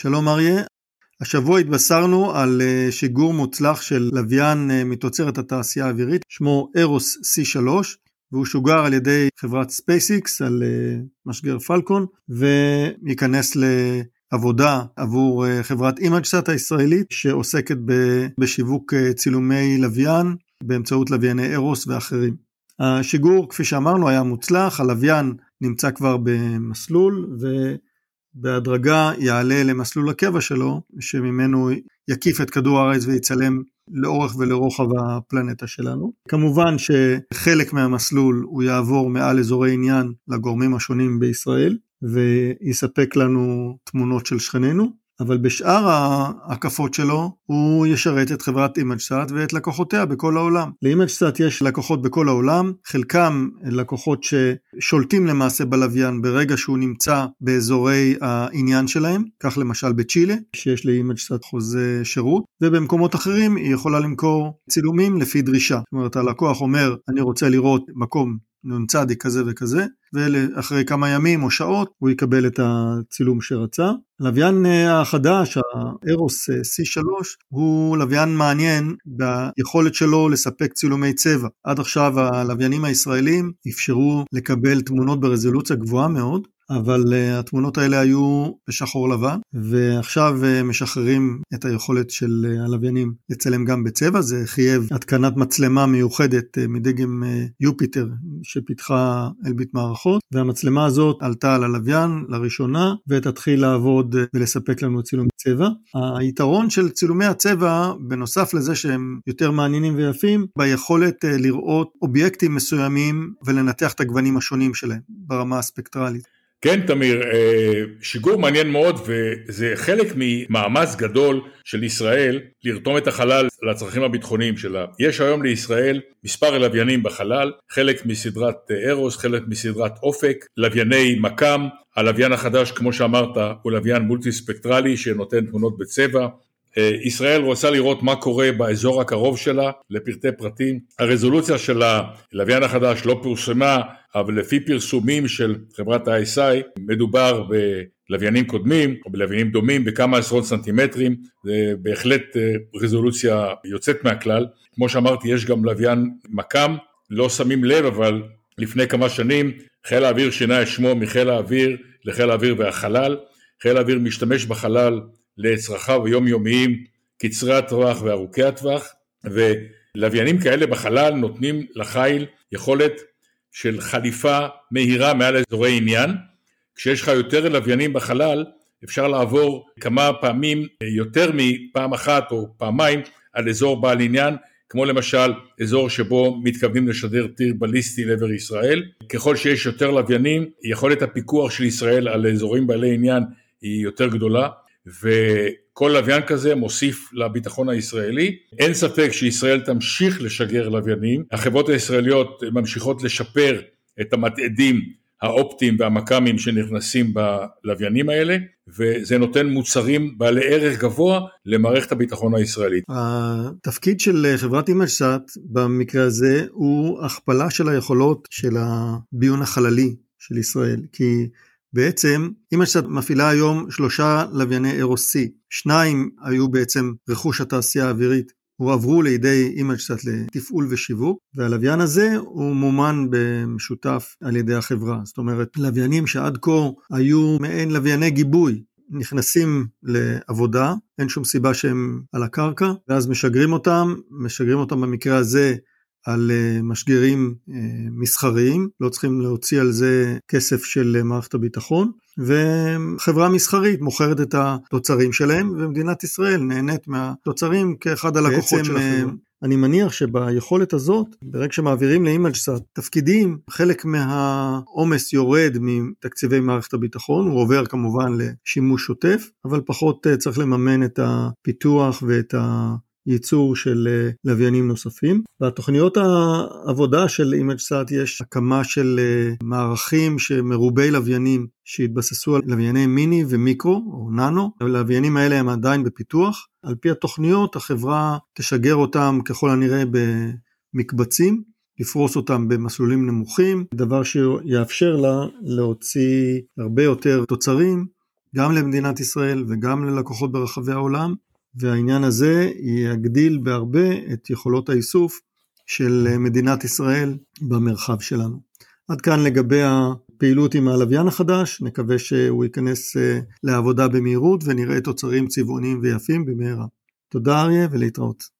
שלום אריה, השבוע התבשרנו על אה, שיגור מוצלח של לוויין אה, מתוצרת התעשייה האווירית, שמו ארוס C3, והוא שוגר על ידי חברת SpaceX על אה, משגר פלקון, וייכנס לעבודה עבור חברת אימג'סאט הישראלית, שעוסקת בשיווק צילומי לוויין באמצעות לווייני ארוס ואחרים. השיגור, כפי שאמרנו, היה מוצלח, הלוויין נמצא כבר במסלול, ו... בהדרגה יעלה למסלול הקבע שלו, שממנו יקיף את כדור הארץ ויצלם לאורך ולרוחב הפלנטה שלנו. כמובן שחלק מהמסלול הוא יעבור מעל אזורי עניין לגורמים השונים בישראל, ויספק לנו תמונות של שכנינו. אבל בשאר ההקפות שלו הוא ישרת את חברת אימג'סאט ואת לקוחותיה בכל העולם. לאימג'סאט יש לקוחות בכל העולם, חלקם לקוחות ששולטים למעשה בלוויין ברגע שהוא נמצא באזורי העניין שלהם, כך למשל בצ'ילה, שיש לאימג'סאט חוזה שירות, ובמקומות אחרים היא יכולה למכור צילומים לפי דרישה. זאת אומרת הלקוח אומר אני רוצה לראות מקום נ"צ כזה וכזה, ואחרי כמה ימים או שעות הוא יקבל את הצילום שרצה. הלוויין אה, החדש, הארוס אה, C3, הוא לוויין מעניין ביכולת שלו לספק צילומי צבע. עד עכשיו הלוויינים הישראלים אפשרו לקבל תמונות ברזולוציה גבוהה מאוד, אבל uh, התמונות האלה היו בשחור לבן, ועכשיו uh, משחררים את היכולת של uh, הלוויינים לצלם גם בצבע, זה חייב התקנת מצלמה מיוחדת uh, מדגם uh, יופיטר שפיתחה אלביט מערכות, והמצלמה הזאת עלתה על הלוויין לראשונה, ותתחיל לעבוד uh, ולספק לנו צילומי צבע. היתרון של צילומי הצבע, בנוסף לזה שהם יותר מעניינים ויפים, ביכולת uh, לראות אובייקטים מסוימים ולנתח את הגוונים השונים שלהם ברמה הספקטרלית. כן תמיר, אה, שיגור מעניין מאוד וזה חלק ממאמץ גדול של ישראל לרתום את החלל לצרכים הביטחוניים שלה. יש היום לישראל מספר לוויינים בחלל, חלק מסדרת ארוס, חלק מסדרת אופק, לווייני מקם, הלוויין החדש כמו שאמרת הוא לוויין מולטי ספקטרלי שנותן תמונות בצבע, ישראל רוצה לראות מה קורה באזור הקרוב שלה לפרטי פרטים. הרזולוציה של הלוויין החדש לא פורסמה, אבל לפי פרסומים של חברת ה-ISI מדובר בלוויינים קודמים או בלוויינים דומים בכמה עשרות סנטימטרים, זה בהחלט אה, רזולוציה יוצאת מהכלל. כמו שאמרתי יש גם לוויין מכ"ם, לא שמים לב אבל לפני כמה שנים חיל האוויר שינה את שמו מחיל האוויר לחיל האוויר והחלל. חיל האוויר משתמש בחלל לצרכיו היומיומיים קצרי הטווח וארוכי הטווח ולוויינים כאלה בחלל נותנים לחיל יכולת של חליפה מהירה מעל אזורי עניין כשיש לך יותר לוויינים בחלל אפשר לעבור כמה פעמים יותר מפעם אחת או פעמיים על אזור בעל עניין כמו למשל אזור שבו מתכוונים לשדר טיר בליסטי לעבר ישראל. ככל שיש יותר לוויינים, יכולת הפיקוח של ישראל על אזורים בעלי עניין היא יותר גדולה. וכל לוויין כזה מוסיף לביטחון הישראלי. אין ספק שישראל תמשיך לשגר לוויינים, החברות הישראליות ממשיכות לשפר את המתעדים האופטיים והמכ"מים שנכנסים בלוויינים האלה וזה נותן מוצרים בעלי ערך גבוה למערכת הביטחון הישראלית. התפקיד של חברת אימג'סאט במקרה הזה הוא הכפלה של היכולות של הביון החללי של ישראל כי בעצם אימג'סאט מפעילה היום שלושה לווייני אירוס C, שניים היו בעצם רכוש התעשייה האווירית הועברו לידי אימג'סאט לתפעול ושיווק והלוויין הזה הוא מומן במשותף על ידי החברה. זאת אומרת לוויינים שעד כה היו מעין לווייני גיבוי נכנסים לעבודה אין שום סיבה שהם על הקרקע ואז משגרים אותם משגרים אותם במקרה הזה על אה, משגרים אה, מסחריים, לא צריכים להוציא על זה כסף של אה, מערכת הביטחון, וחברה מסחרית מוכרת את התוצרים שלהם, ומדינת ישראל נהנית מהתוצרים כאחד הלקוחות של החברה. אני מניח שביכולת הזאת, ברגע שמעבירים לאימג'סאט תפקידים, חלק מהעומס יורד מתקציבי מערכת הביטחון, הוא עובר כמובן לשימוש שוטף, אבל פחות צריך לממן את הפיתוח ואת ה... ייצור של אה, לוויינים נוספים. בתוכניות העבודה של אימג'סאט יש הקמה של אה, מערכים שמרובי לוויינים שהתבססו על לווייני מיני ומיקרו או ננו, הלוויינים האלה הם עדיין בפיתוח. על פי התוכניות החברה תשגר אותם ככל הנראה במקבצים, לפרוס אותם במסלולים נמוכים, דבר שיאפשר לה להוציא הרבה יותר תוצרים גם למדינת ישראל וגם ללקוחות ברחבי העולם, והעניין הזה יגדיל בהרבה את יכולות האיסוף של מדינת ישראל במרחב שלנו. עד כאן לגבי הפעילות עם הלוויין החדש, נקווה שהוא ייכנס אה, לעבודה במהירות ונראה תוצרים צבעוניים ויפים במהרה. תודה אריה ולהתראות.